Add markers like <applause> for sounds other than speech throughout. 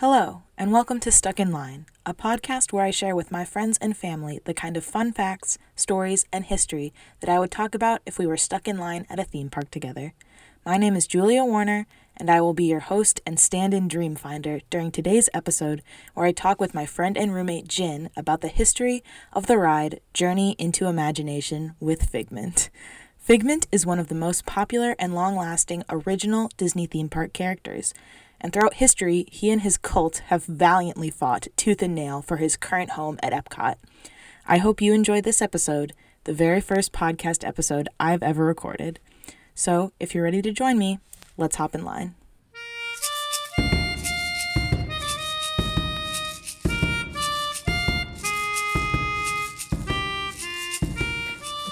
Hello, and welcome to Stuck in Line, a podcast where I share with my friends and family the kind of fun facts, stories, and history that I would talk about if we were stuck in line at a theme park together. My name is Julia Warner, and I will be your host and stand in dream finder during today's episode, where I talk with my friend and roommate Jin about the history of the ride Journey into Imagination with Figment. Figment is one of the most popular and long lasting original Disney theme park characters, and throughout history, he and his cult have valiantly fought tooth and nail for his current home at Epcot. I hope you enjoyed this episode, the very first podcast episode I've ever recorded. So, if you're ready to join me, let's hop in line.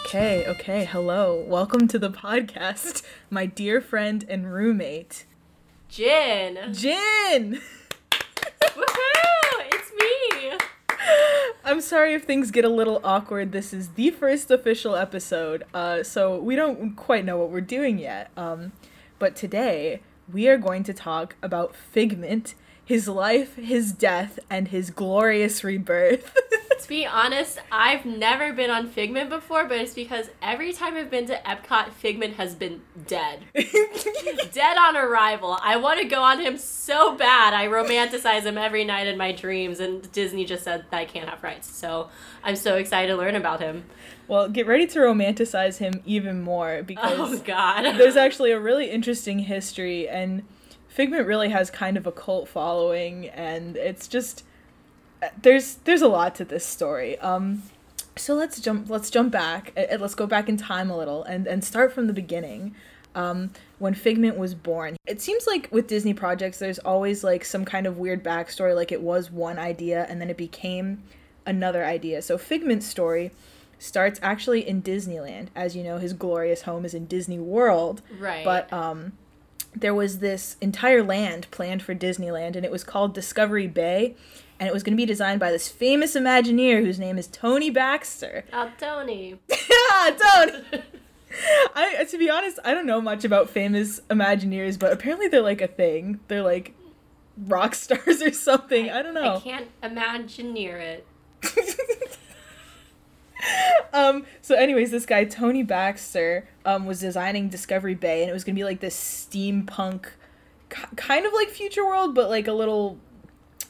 Okay, okay, hello. Welcome to the podcast, my dear friend and roommate, Jin. Jin! <laughs> Woohoo! It's me. I'm sorry if things get a little awkward. This is the first official episode, uh, so we don't quite know what we're doing yet. Um, but today, we are going to talk about Figment, his life, his death, and his glorious rebirth. <laughs> to be honest, I've never been on Figment before, but it's because every time I've been to Epcot, Figment has been dead. <laughs> dead on arrival. I want to go on him so bad. I romanticize him every night in my dreams, and Disney just said that I can't have rights. So I'm so excited to learn about him. well, get ready to romanticize him even more because Oh, God. <laughs> there's actually a really interesting history and Figment really has kind of a cult following and it's just there's there's a lot to this story. Um so let's jump let's jump back and and let's go back in time a little and and start from the beginning. Um, when Figment was born. It seems like with Disney projects, there's always like some kind of weird backstory, like it was one idea and then it became another idea. So Figment's story starts actually in Disneyland. As you know, his glorious home is in Disney World. Right. But um, there was this entire land planned for Disneyland, and it was called Discovery Bay. And it was going to be designed by this famous Imagineer whose name is Tony Baxter. <laughs> Oh, Tony. yeah, Tony! <laughs> I, to be honest, I don't know much about famous Imagineers, but apparently they're like a thing. They're like rock stars or something. I, don't know. I can't imagine near it. <laughs> <laughs> um so anyways this guy tony baxter um was designing discovery bay and it was gonna be like this steampunk ki- kind of like future world but like a little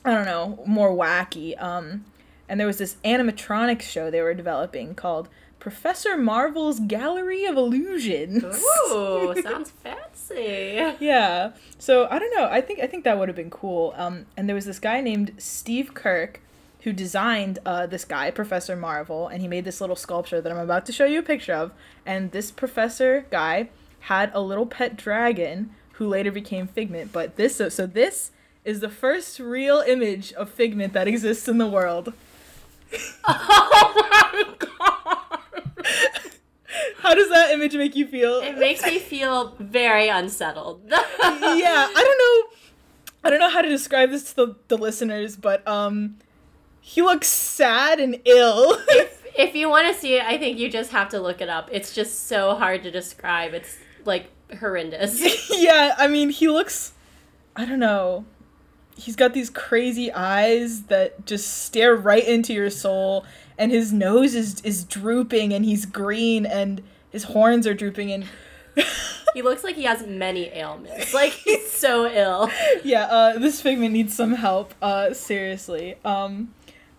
i don't know more wacky. Um and there was this animatronics show they were developing called professor marvel's gallery of illusions. Ooh, <laughs> sounds fancy. yeah so i don't know i think i think that would have been cool. Um and there was this guy named steve kirk who designed uh, this guy professor marvel and he made this little sculpture that i'm about to show you a picture of and this professor guy had a little pet dragon who later became figment but this so, so this is the first real image of figment that exists in the world oh my god. how does that image make you feel It makes me feel very unsettled. <laughs> yeah, I don't know. I don't know how to describe this to the, the listeners, but um, he looks sad and ill. <laughs> if if you want to see it, I think you just have to look it up. It's just so hard to describe. It's like horrendous. <laughs> yeah, I mean, he looks. I don't know. He's got these crazy eyes that just stare right into your soul, and his nose is is drooping, and he's green, and his horns are drooping, and <laughs> he looks like he has many ailments. Like he's so ill. yeah, uh, this Figment needs some help. Uh, seriously. Um,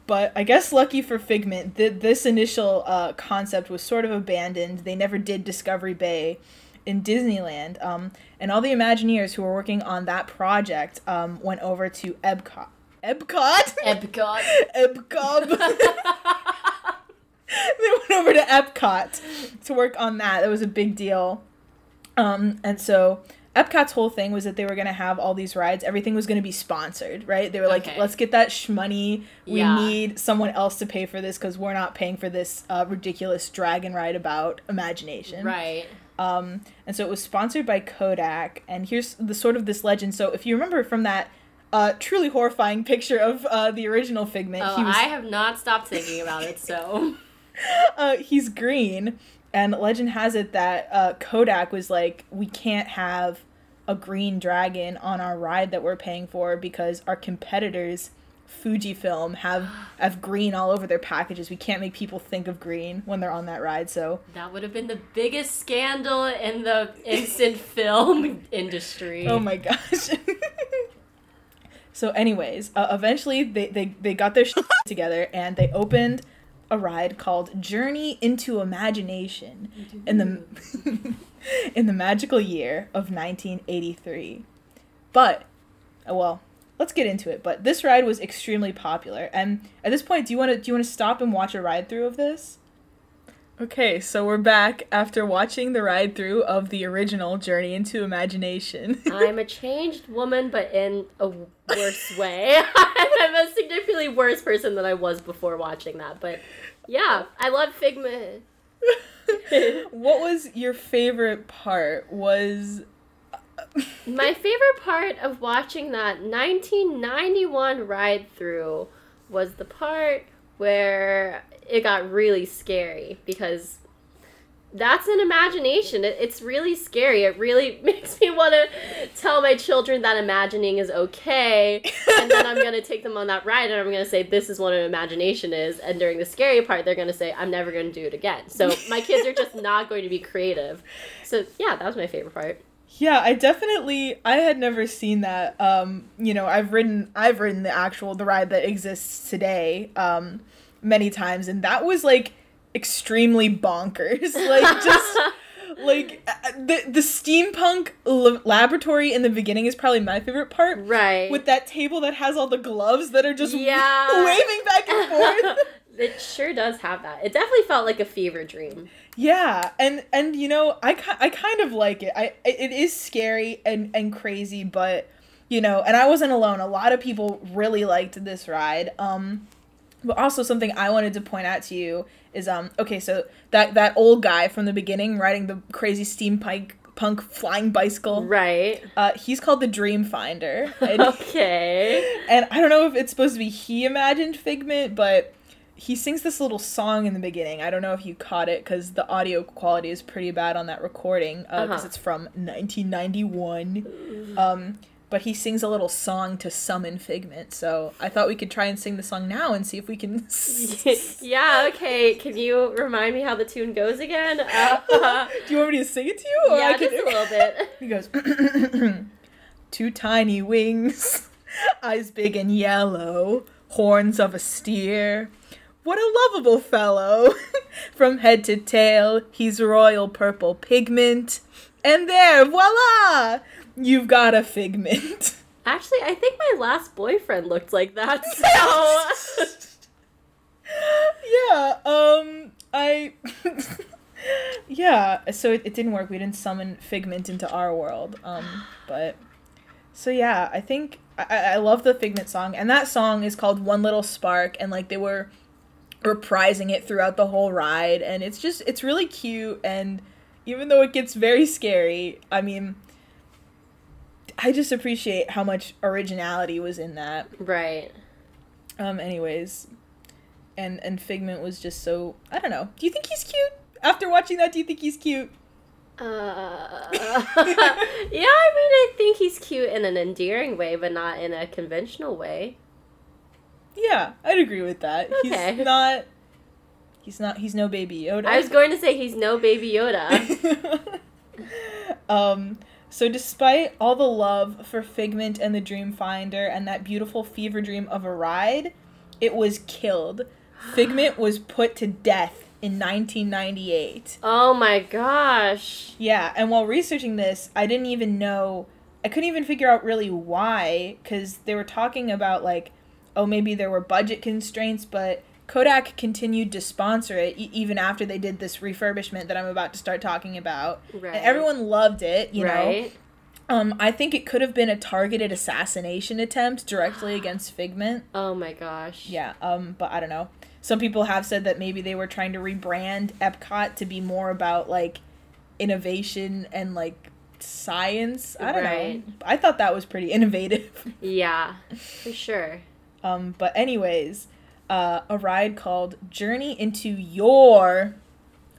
but I guess lucky for Figment, th- this initial uh, concept was sort of abandoned. They never did Discovery Bay in Disneyland. Um, and all the Imagineers who were working on that project um, went over to Epcot. Epcot? <laughs> Epcot. Epcot. <laughs> <laughs> they went over to Epcot to work on that. That was a big deal. Um, and so Epcot's whole thing was that they were going to have all these rides. Everything was going to be sponsored, right? They were like, Okay. let's get that shmoney. We Yeah. need someone else to pay for this because we're not paying for this uh, ridiculous dragon ride about imagination. Right. Um, and so it was sponsored by Kodak. And here's the sort of this legend. So if you remember from that uh, truly horrifying picture of uh, the original Figment, Oh, he was I have not stopped thinking about it. So <laughs> uh, he's green, and legend has it that uh, Kodak was like, we can't have a green dragon on our ride that we're paying for because our competitors Fujifilm have <gasps> have green all over their packages. We can't make people think of green when they're on that ride. So that would have been the biggest scandal in the instant <laughs> film industry. Oh my gosh. <laughs> so, anyways, uh, eventually they, they they got their <laughs> shit together and they opened a ride called Journey into Imagination in the <laughs> in the magical year of 1983. But well, let's get into it. But this ride was extremely popular. And at this point, do you want to do you want to stop and watch a ride through of this? Okay, so we're back after watching the ride through of the original Journey into Imagination. <laughs> I'm a changed woman, but in a worse way. <laughs> I'm a significantly worse person than I was before watching that. But yeah, I love Figment. <laughs> what was your favorite part? Was uh, my favorite part of watching that 1991 ride through was the part where it got really scary because that's an imagination. It, it's really scary. It really <laughs> makes me want to tell my children that imagining is okay. And then I'm going to take them on that ride and I'm going to say, this is what an imagination is. And during the scary part, they're going to say, I'm never going to do it again. So my kids are just not going to be creative. So yeah, that was my favorite part. Yeah, I definitely I had never seen that. Um, you know, I've ridden I've ridden the actual the ride that exists today um many times and that was like extremely bonkers. <laughs> Like just <laughs> like uh, the the steampunk l- laboratory in the beginning is probably my favorite part. Right. With that table that has all the gloves that are just yeah. <laughs> waving back and forth. it sure does have that. It definitely felt like a fever dream. Yeah, and and you know, I I kind of like it. I it is scary and and crazy, but you know, and I wasn't alone. A lot of people really liked this ride. Um but also something I wanted to point out to you is um okay, so that that old guy from the beginning riding the crazy steampunk punk flying bicycle. Right. Uh, he's called the Dream Finder. <laughs> And, okay. And I don't know if it's supposed to be he imagined Figment, but he sings this little song in the beginning. I don't know if you caught it because the audio quality is pretty bad on that recording because uh, uh-huh. it's from 1991. Um, but he sings a little song to summon Figment. So I thought we could try and sing the song now and see if we can. <laughs> <laughs> yeah. Okay. Can you remind me how the tune goes again? Uh, <laughs> Do you want me to sing it to you? Or yeah, I just a little bit. He goes. <clears throat> Two tiny wings, eyes big and yellow, horns of a steer what a lovable fellow. From head to tail, he's royal purple pigment. And there, voila! You've got a figment. Actually, I think my last boyfriend looked like that, <laughs> so. yeah, um, I. <laughs> yeah, so it, it didn't work. We didn't summon Figment into our world. Um, but. So yeah, I think I, I love the Figment song, and that song is called One Little Spark, and like they were reprising it throughout the whole ride and it's just it's really cute and even though it gets very scary i mean i just appreciate how much originality was in that right um anyways and and figment was just so i don't know do you think he's cute after watching that do you think he's cute uh, <laughs> yeah, I mean, I think he's cute in an endearing way, but not in a conventional way. Yeah, I'd agree with that. Okay. He's not. He's not. He's no baby Yoda. I was going to say he's no baby Yoda. <laughs> um. So, despite all the love for Figment and the Dream Finder and that beautiful fever dream of a ride, it was killed. <gasps> Figment was put to death in 1998. Oh my gosh. Yeah, and while researching this, I didn't even know. I couldn't even figure out really why, because they were talking about like oh, maybe there were budget constraints, but Kodak continued to sponsor it e- even after they did this refurbishment that I'm about to start talking about. Right. And everyone loved it, you right. know. Um, I think it could have been a targeted assassination attempt directly against Figment. <gasps> Oh my gosh. Yeah, um, but I don't know. Some people have said that maybe they were trying to rebrand Epcot to be more about like innovation and like science. I don't right. know. I thought that was pretty <laughs> innovative. Yeah, for sure. Um, but anyways, uh, a ride called Journey into Your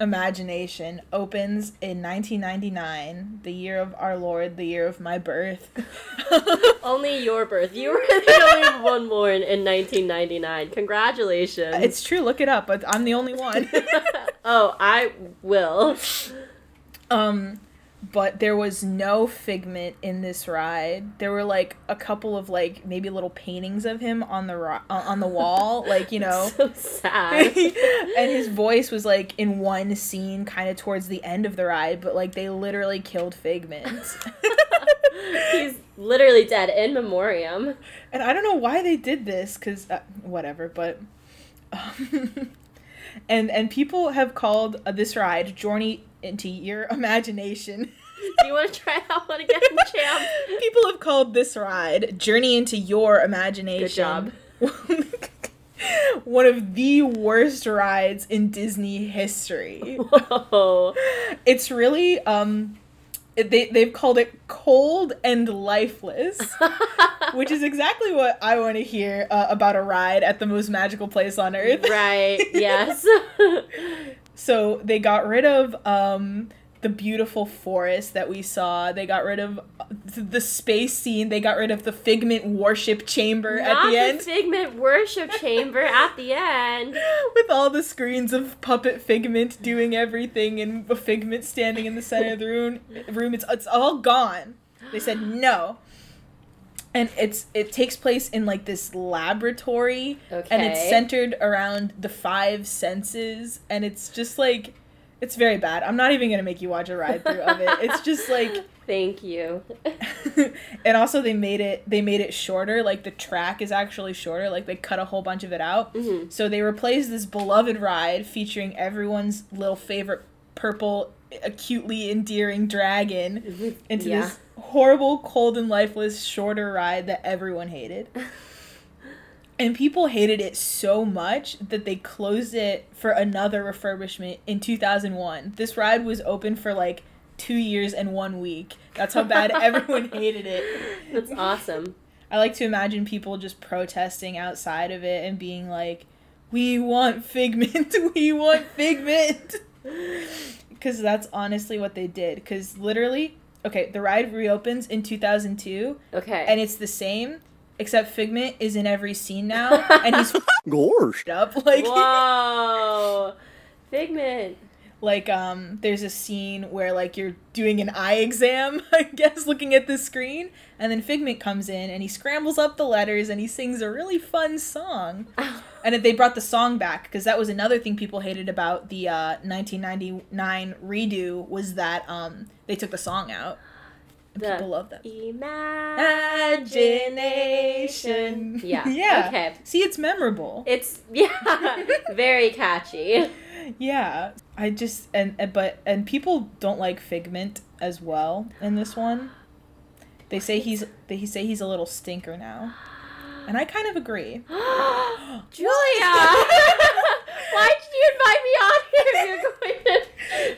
Imagination opens in 1999, the year of our Lord, the year of my birth. <laughs> Only your birth. You were the only one born in 1999. Congratulations. it's true, look it up, but I'm the only one. <laughs> oh, I will. um but there was no figment in this ride. There were like a couple of like maybe little paintings of him on the ro- uh, on the wall, like you know. So sad. <laughs> and his voice was like in one scene, kind of towards the end of the ride, but like they literally killed Figment. <laughs> He's literally dead in memoriam. and I don't know why they did this, cause uh, whatever. But um, <laughs> and and people have called uh, this ride "Journey into Your Imagination." Do <laughs> you want to try that one again, champ? People have called this ride "Journey into Your Imagination." Good job. <laughs> One of the worst rides in Disney history. Whoa. It's really um they they've called it cold and lifeless, <laughs> which is exactly what I want to hear uh, about a ride at the most magical place on earth. right. Yes. So they got rid of um the beautiful forest that we saw. They got rid of the space scene. They got rid of the Figment worship chamber Not at the end. Figment worship <laughs> chamber at the end. with all the screens of puppet figment doing everything and a figment standing in the center of the room room it's it's all gone they said no and it's it takes place in like this laboratory and it's centered around the five senses and it's just like it's very bad. I'm not even gonna make you watch a ride through of it. It's just like <laughs> Thank you. <laughs> and also they made it they made it shorter. Like the track is actually shorter. Like they cut a whole bunch of it out. Mhm. so they replaced this beloved ride featuring everyone's little favorite purple acutely endearing dragon into Yeah. this horrible cold and lifeless shorter ride that everyone hated <laughs> and people hated it so much that they closed it for another refurbishment in 2001 this ride was open for like two years and one week that's how bad <laughs> everyone hated it That's awesome. I like to imagine people just protesting outside of it and being like, "We want Figment. <laughs> we want Figment." <laughs> Cuz that's honestly what they did cuz literally, okay, the ride reopens in 2002 Okay. and it's the same except Figment is in every scene now and he's Gosh. <laughs> f***ed up like Whoa. Figment. like um there's a scene where like you're doing an eye exam <laughs> i guess looking at the screen and then figment comes in and he scrambles up the letters and he sings a really fun song and they brought the song back because that was another thing people hated about the uh 1999 redo was that um they took the song out and The people love that Imagination. Yeah. <laughs> yeah Okay. see it's memorable It's <laughs> yeah, very catchy. Yeah, I just and but and people don't like Figment as well in this one. They say he's they say he's a little stinker now, and I kind of agree. <gasps> <gasps> Julia, <laughs> why did you invite me on here? if You're going to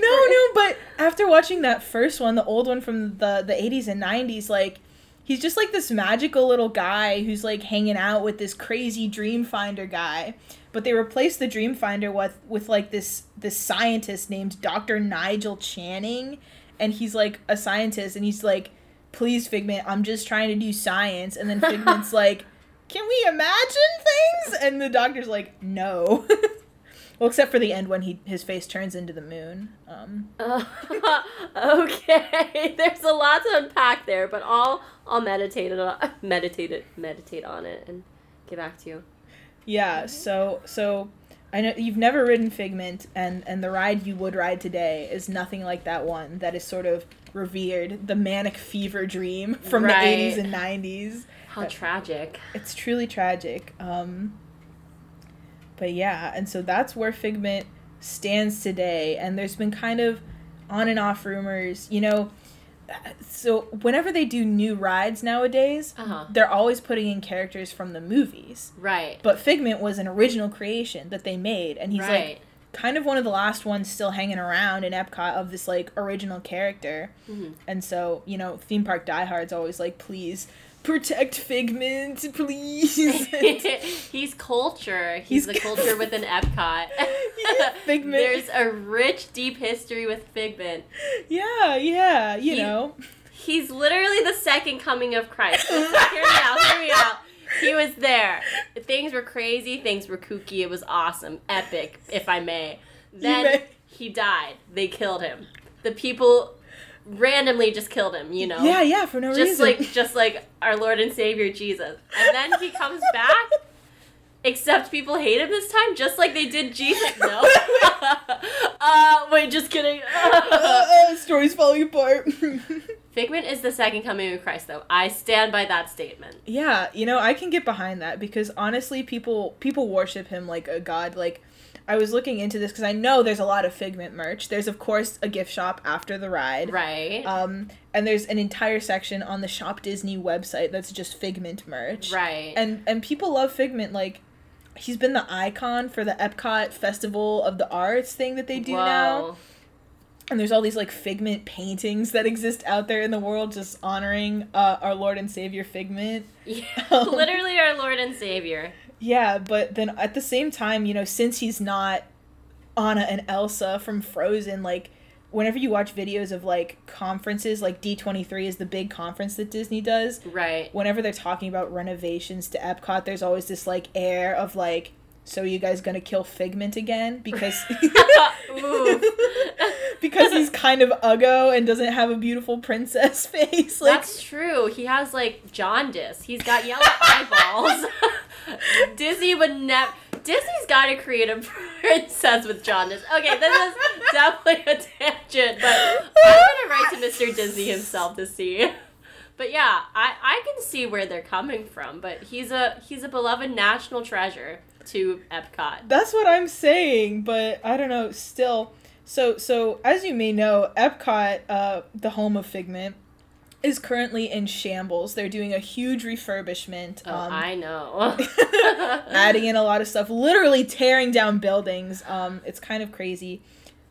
No, no, but after watching that first one, the old one from the the eighties and nineties, like he's just like this magical little guy who's like hanging out with this crazy dream finder guy. But they replaced the dream finder with with like this this scientist named Dr. Nigel Channing, and he's like a scientist, and he's like, "Please, Figment, I'm just trying to do science." And then <laughs> Figment's like, "Can we imagine things?" And the doctor's like, "No." <laughs> well, except for the end when he his face turns into the moon. Um, Uh, <laughs> okay, <laughs> there's a lot to unpack there, but I'll I'll meditate it on, <laughs> meditate it, meditate on it, and get back to you. Yeah, so so I know you've never ridden Figment and and the ride you would ride today is nothing like that one that is sort of revered, the manic fever dream from Right. the 80s and 90s. How tragic. It's truly tragic. Um but yeah, and so that's where Figment stands today and there's been kind of on and off rumors, you know, so whenever they do new rides nowadays, Uh huh. they're always putting in characters from the movies. Right. But Figment was an original creation that they made, and he's right. like kind of one of the last ones still hanging around in Epcot of this like original character. Mhm. And so, you know, theme park diehards always like, please protect Figment, please. <laughs> he's culture. He's, He's the culture within Epcot. <laughs> <laughs> Figment. There's a rich, deep history with Figment. yeah, yeah, you He- know. He's literally the second coming of Christ. hear me out. Hear me out. He was there. Things were crazy. Things were kooky. It was awesome, epic, if I may. Then may. he died. They killed him. The people randomly just killed him. You know. Yeah, yeah, for no just reason. like just like our Lord and Savior Jesus. And then he comes back. <laughs> Except people hate him this time, just like they did Jesus. No. <laughs> <laughs> uh, wait, just kidding. uh, story's falling apart. Figment is the second coming of Christ, though. I stand by that statement. yeah, you know, I can get behind that because honestly, people people worship him like a god. Like, I was looking into this because I know there's a lot of Figment merch. There's of course a gift shop after the ride. Right. Um, and there's an entire section on the Shop Disney website that's just Figment merch. right. And and people love Figment. Like, he's been the icon for the Epcot Festival of the Arts thing that they do now. Whoa. And there's all these like Figment paintings that exist out there in the world, just honoring uh, our Lord and Savior Figment. Yeah, <laughs> Um, <laughs> literally our Lord and Savior. Yeah, but then at the same time, you know, since he's not Anna and Elsa from Frozen, like whenever you watch videos of like conferences, like D23 is the big conference that Disney does, Right. whenever they're talking about renovations to Epcot, there's always this like air of like, so you guys gonna kill Figment again? Because <laughs> <laughs> because he's kind of uggo and doesn't have a beautiful princess <laughs> face. Like That's true. He has like jaundice. He's got yellow eyeballs. Disney would never. Disney's got to create a <laughs> princess with jaundice. Okay, this is definitely a tangent, but I'm gonna write to Mr. Disney himself to see. But yeah, I, I can see where they're coming from. But he's a he's a beloved national treasure to Epcot. That's what I'm saying, but I don't know. Still, so so as you may know, Epcot, uh, the home of Figment, is currently in shambles. They're doing a huge refurbishment, Oh, um, I know. <laughs> adding in a lot of stuff, literally tearing down buildings. Um, it's kind of crazy.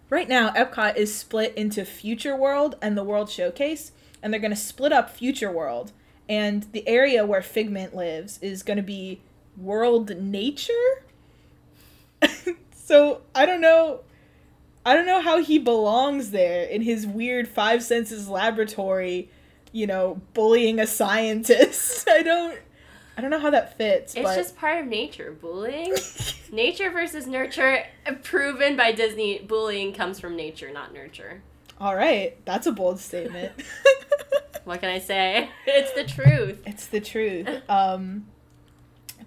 Right now, Epcot is split into Future World and the World Showcase, and they're going to split up Future World. And the area where Figment lives is going to be World Nature. <laughs> so I don't know. I don't know how he belongs there in his weird five senses laboratory, you know, bullying a scientist. <laughs> I don't. I don't know how that fits. It's but just part of nature. Bullying, <laughs> nature versus nurture. Proven by Disney, bullying comes from nature, not nurture. All right, that's a bold statement. <laughs> What can I say? It's the truth. it's the truth. Um,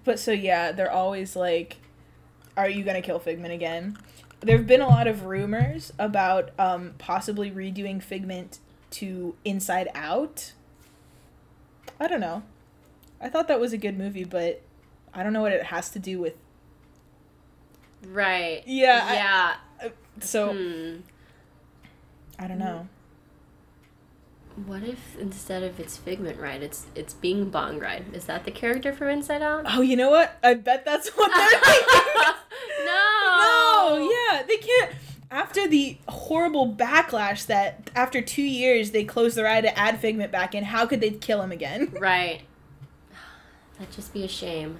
but so yeah, they're always like, "Are you gonna kill Figment again?" There have been a lot of rumors about um, possibly redoing Figment to Inside Out. I don't know. I thought that was a good movie, but I don't know what it has to do with. Right. Yeah. I- Yeah. So Hmm. I don't know. What if instead of it's Figment Ride, it's it's Bing Bong Ride? Is that the character from Inside Out? Oh, you know what? I bet that's what they're <laughs> thinking. <laughs> no. No, yeah, they can't. After the horrible backlash that after two years they closed the ride to add Figment back in, how could they kill him again? <laughs> Right. That'd just be a shame.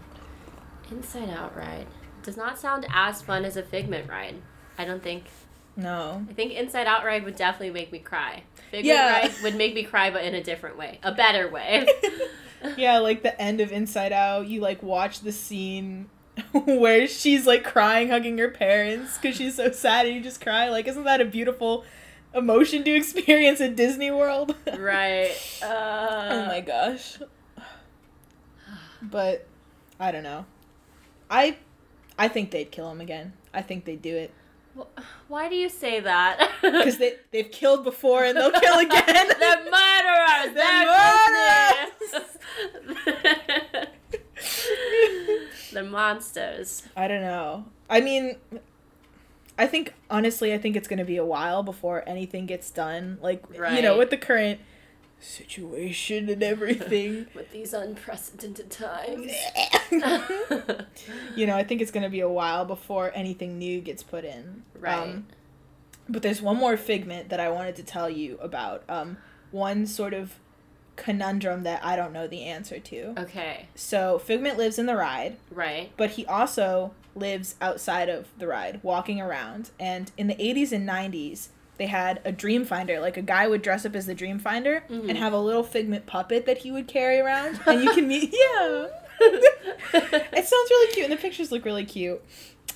Inside Out ride does not sound as fun as a Figment ride. I don't think. No. I think Inside Out ride would definitely make me cry. Figment Yeah. ride would make me cry, but in a different way, a better way. <laughs> <laughs> yeah, like the end of Inside Out, you like watch the scene <laughs> where she's like crying, hugging her parents because she's so sad, and you just cry. Like, isn't that a beautiful emotion to <laughs> experience at Disney World? <laughs> right. Uh, oh my gosh. But I don't know. I I think they'd kill him again. I think they'd do it. Wh- Why do you say that? Because they, they've killed before and they'll kill again. They're murderers. They're Monsters. I don't know. I mean, I think, honestly, I think it's going to be a while before anything gets done. Like, you know, with the current situation and everything. <laughs> With these unprecedented times. <laughs> you know, I think it's going to be a while before anything new gets put in. right. Um, but there's one more figment that I wanted to tell you about. Um, one sort of conundrum that I don't know the answer to. Okay. So Figment lives in the ride, Right. but he also lives outside of the ride, walking around. And in the 80s and 90s, they had a dream finder. Like a guy would dress up as the dream finder Mhm. and have a little Figment puppet that he would carry around, and you can <laughs> meet. Yeah, <laughs> it sounds really cute, and the pictures look really cute.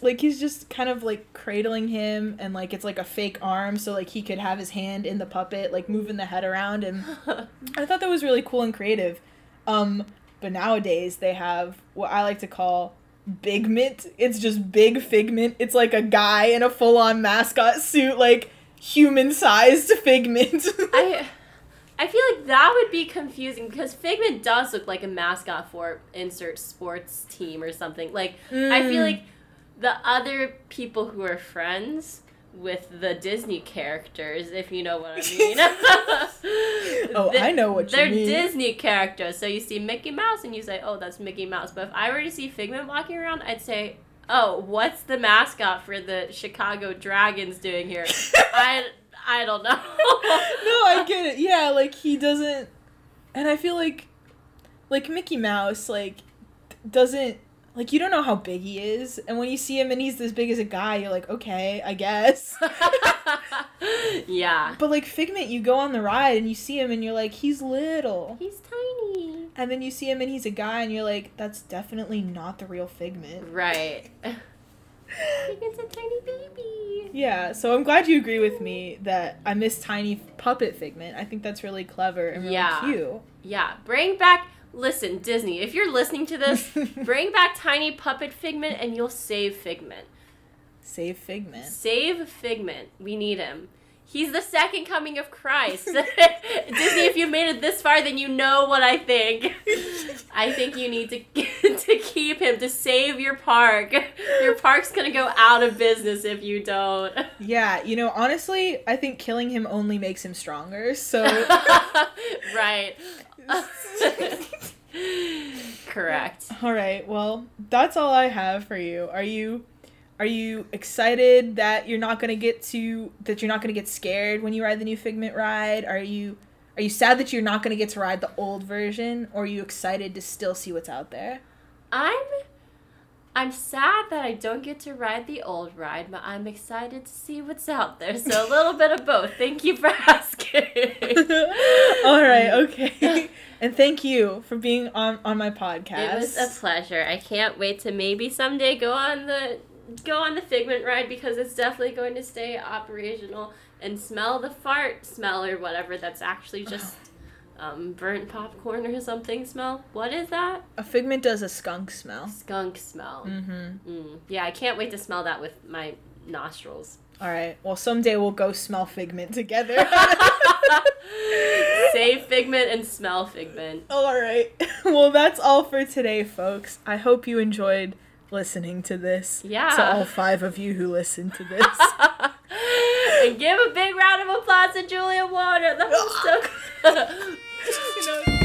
Like he's just kind of like cradling him, and like it's like a fake arm, so like he could have his hand in the puppet, like moving the head around, and <laughs> I thought that was really cool and creative. Um, but nowadays they have what I like to call Bigment. It's just big figment. It's like a guy in a full on mascot suit, like human sized <laughs> figment. I <laughs> I feel like that would be confusing because Figment does look like a mascot for insert sports team or something. Like I feel Mm. like the other people who are friends with the Disney characters, if you know what I mean. <laughs> Oh, I know what you They're mean. Disney characters, so you see Mickey Mouse and you say, "Oh, that's Mickey Mouse." But if I were to see Figment walking around, I'd say, "Oh, what's the mascot for the Chicago Dragons doing here?" <laughs> I I don't know. no, I <laughs> get it. Yeah, like he doesn't, and I feel like, like Mickey Mouse, like doesn't like you don't know how big he is, and when you see him and he's this big as a guy, you're like, okay, I guess. <laughs> yeah. But like Figment, you go on the ride and you see him and you're like, he's little. He's tiny. And then you see him and he's a guy and you're like, that's definitely not the real Figment. Right. <laughs> Figment's a tiny baby. Yeah, so I'm glad you agree with me that I miss tiny puppet Figment. I think that's really clever and really Yeah. cute. Yeah, bring back. Listen, Disney, if you're listening to this, <laughs> bring back Tiny Puppet Figment and you'll save Figment. Save Figment. Save Figment. We need him. He's the second coming of Christ. <laughs> Disney, if you made it this far, then you know what I think. <laughs> I think you need to <laughs> to keep him to save your park. Your park's gonna go out of business if you don't. Yeah, you know, honestly, I think killing him only makes him stronger. So right. Correct. All right. Well, that's all I have for you. Are you are you excited that you're not going to get to that you're not going to get scared when you ride the new Figment ride? Are you are you sad that you're not going to get to ride the old version or are you excited to still see what's out there? I'm I'm sad that I don't get to ride the old ride, but I'm excited to see what's out there. So a little bit of both. Thank you for <laughs> asking. <laughs> all right, okay. <laughs> and thank you for being on on my podcast. It was a pleasure. I can't wait to maybe someday go on the go on the Figment ride because it's definitely going to stay operational and smell the fart smell or whatever that's actually just um, burnt popcorn or something smell. What is that? a Figment does a skunk smell. Skunk smell. Mhm. Mm. Yeah, I can't wait to smell that with my nostrils. All right. Well, someday we'll go smell Figment together. <laughs> Save Figment and smell Figment. All right. <laughs> Well, that's all for today, folks. I hope you enjoyed listening to this. Yeah. To all five of you who listened to this. <laughs> and give a big round of applause to Julia Warner. That was so <laughs> <laughs>